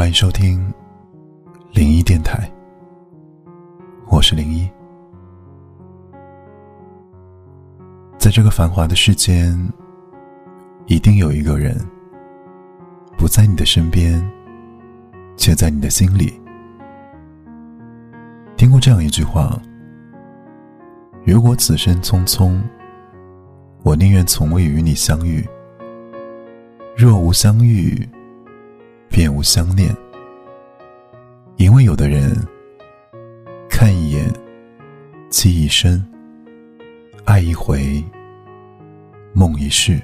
欢迎收听零一电台，我是零一。在这个繁华的世间，一定有一个人不在你的身边，却在你的心里。听过这样一句话：如果此生匆匆，我宁愿从未与你相遇。若无相遇，便无相念。因为有的人，看一眼，记一生，爱一回，梦一世。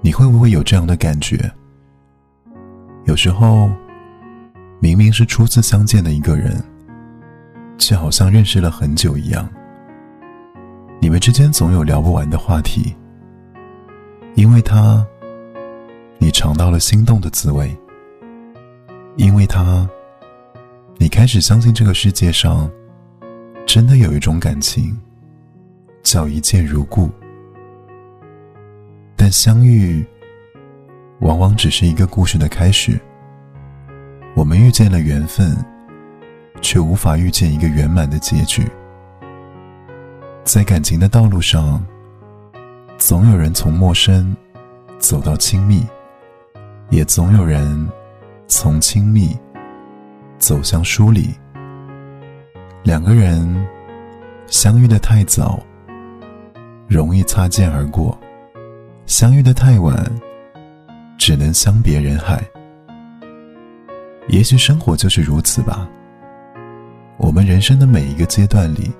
你会不会有这样的感觉？有时候，明明是初次相见的一个人，却好像认识了很久一样。你们之间总有聊不完的话题。因为他，你尝到了心动的滋味；因为他，你开始相信这个世界上真的有一种感情，叫一见如故。但相遇，往往只是一个故事的开始。我们遇见了缘分，却无法遇见一个圆满的结局。在感情的道路上。总有人从陌生走到亲密，也总有人从亲密走向疏离。两个人相遇的太早，容易擦肩而过；相遇的太晚，只能相别人海。也许生活就是如此吧。我们人生的每一个阶段里，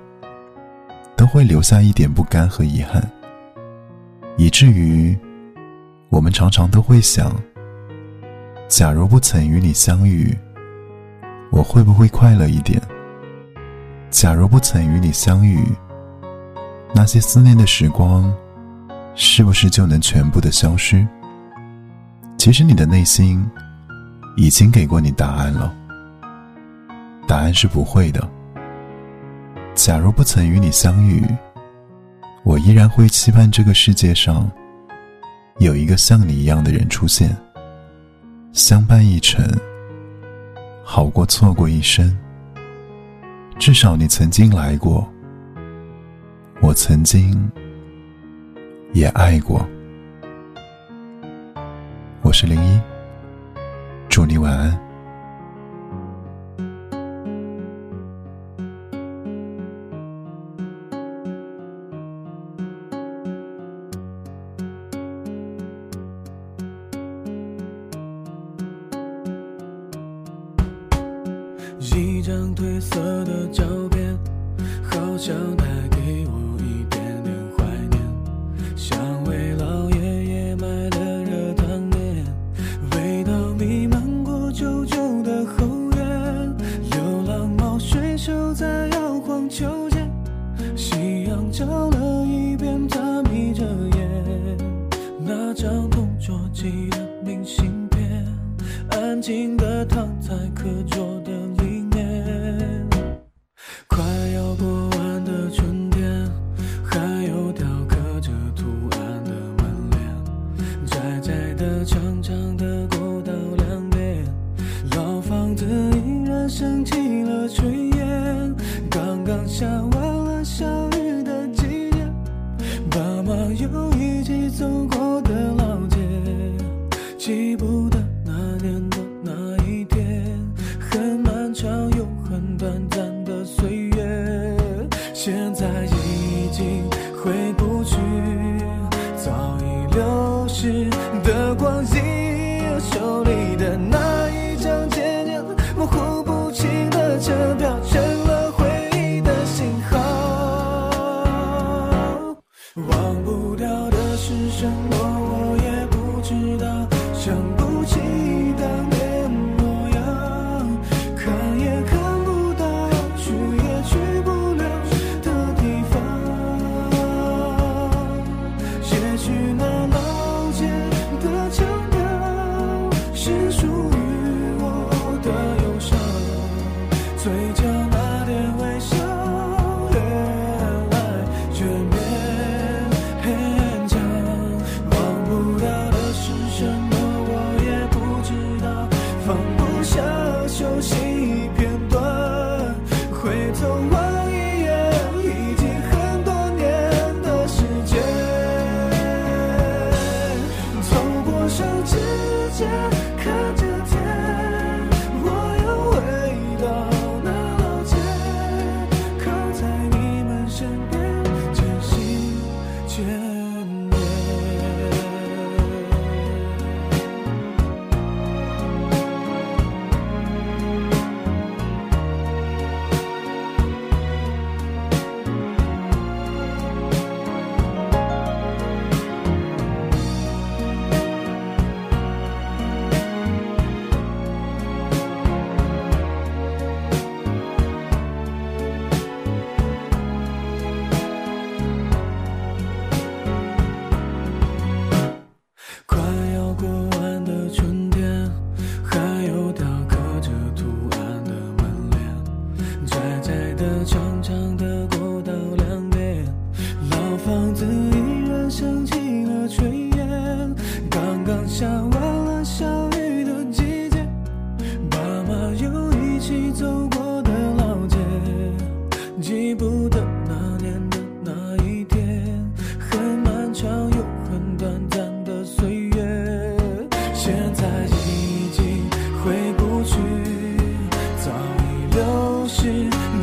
都会留下一点不甘和遗憾。以至于，我们常常都会想：假如不曾与你相遇，我会不会快乐一点？假如不曾与你相遇，那些思念的时光，是不是就能全部的消失？其实你的内心已经给过你答案了，答案是不会的。假如不曾与你相遇。我依然会期盼这个世界上有一个像你一样的人出现，相伴一程，好过错过一生。至少你曾经来过，我曾经也爱过。我是零一，祝你晚安。一张褪色的照片，好像带给我一点点怀念。像为老爷爷买的热汤面，味道弥漫过旧旧的后院。流浪猫睡熟在摇晃秋千，夕阳照了一遍，它眯着眼。那张同桌寄的明信片，安静的躺在课桌的。快要过完的春天还有雕刻着图案的门帘窄窄的长长的过道两边老房子依然升起了炊烟刚刚下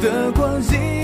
的光景。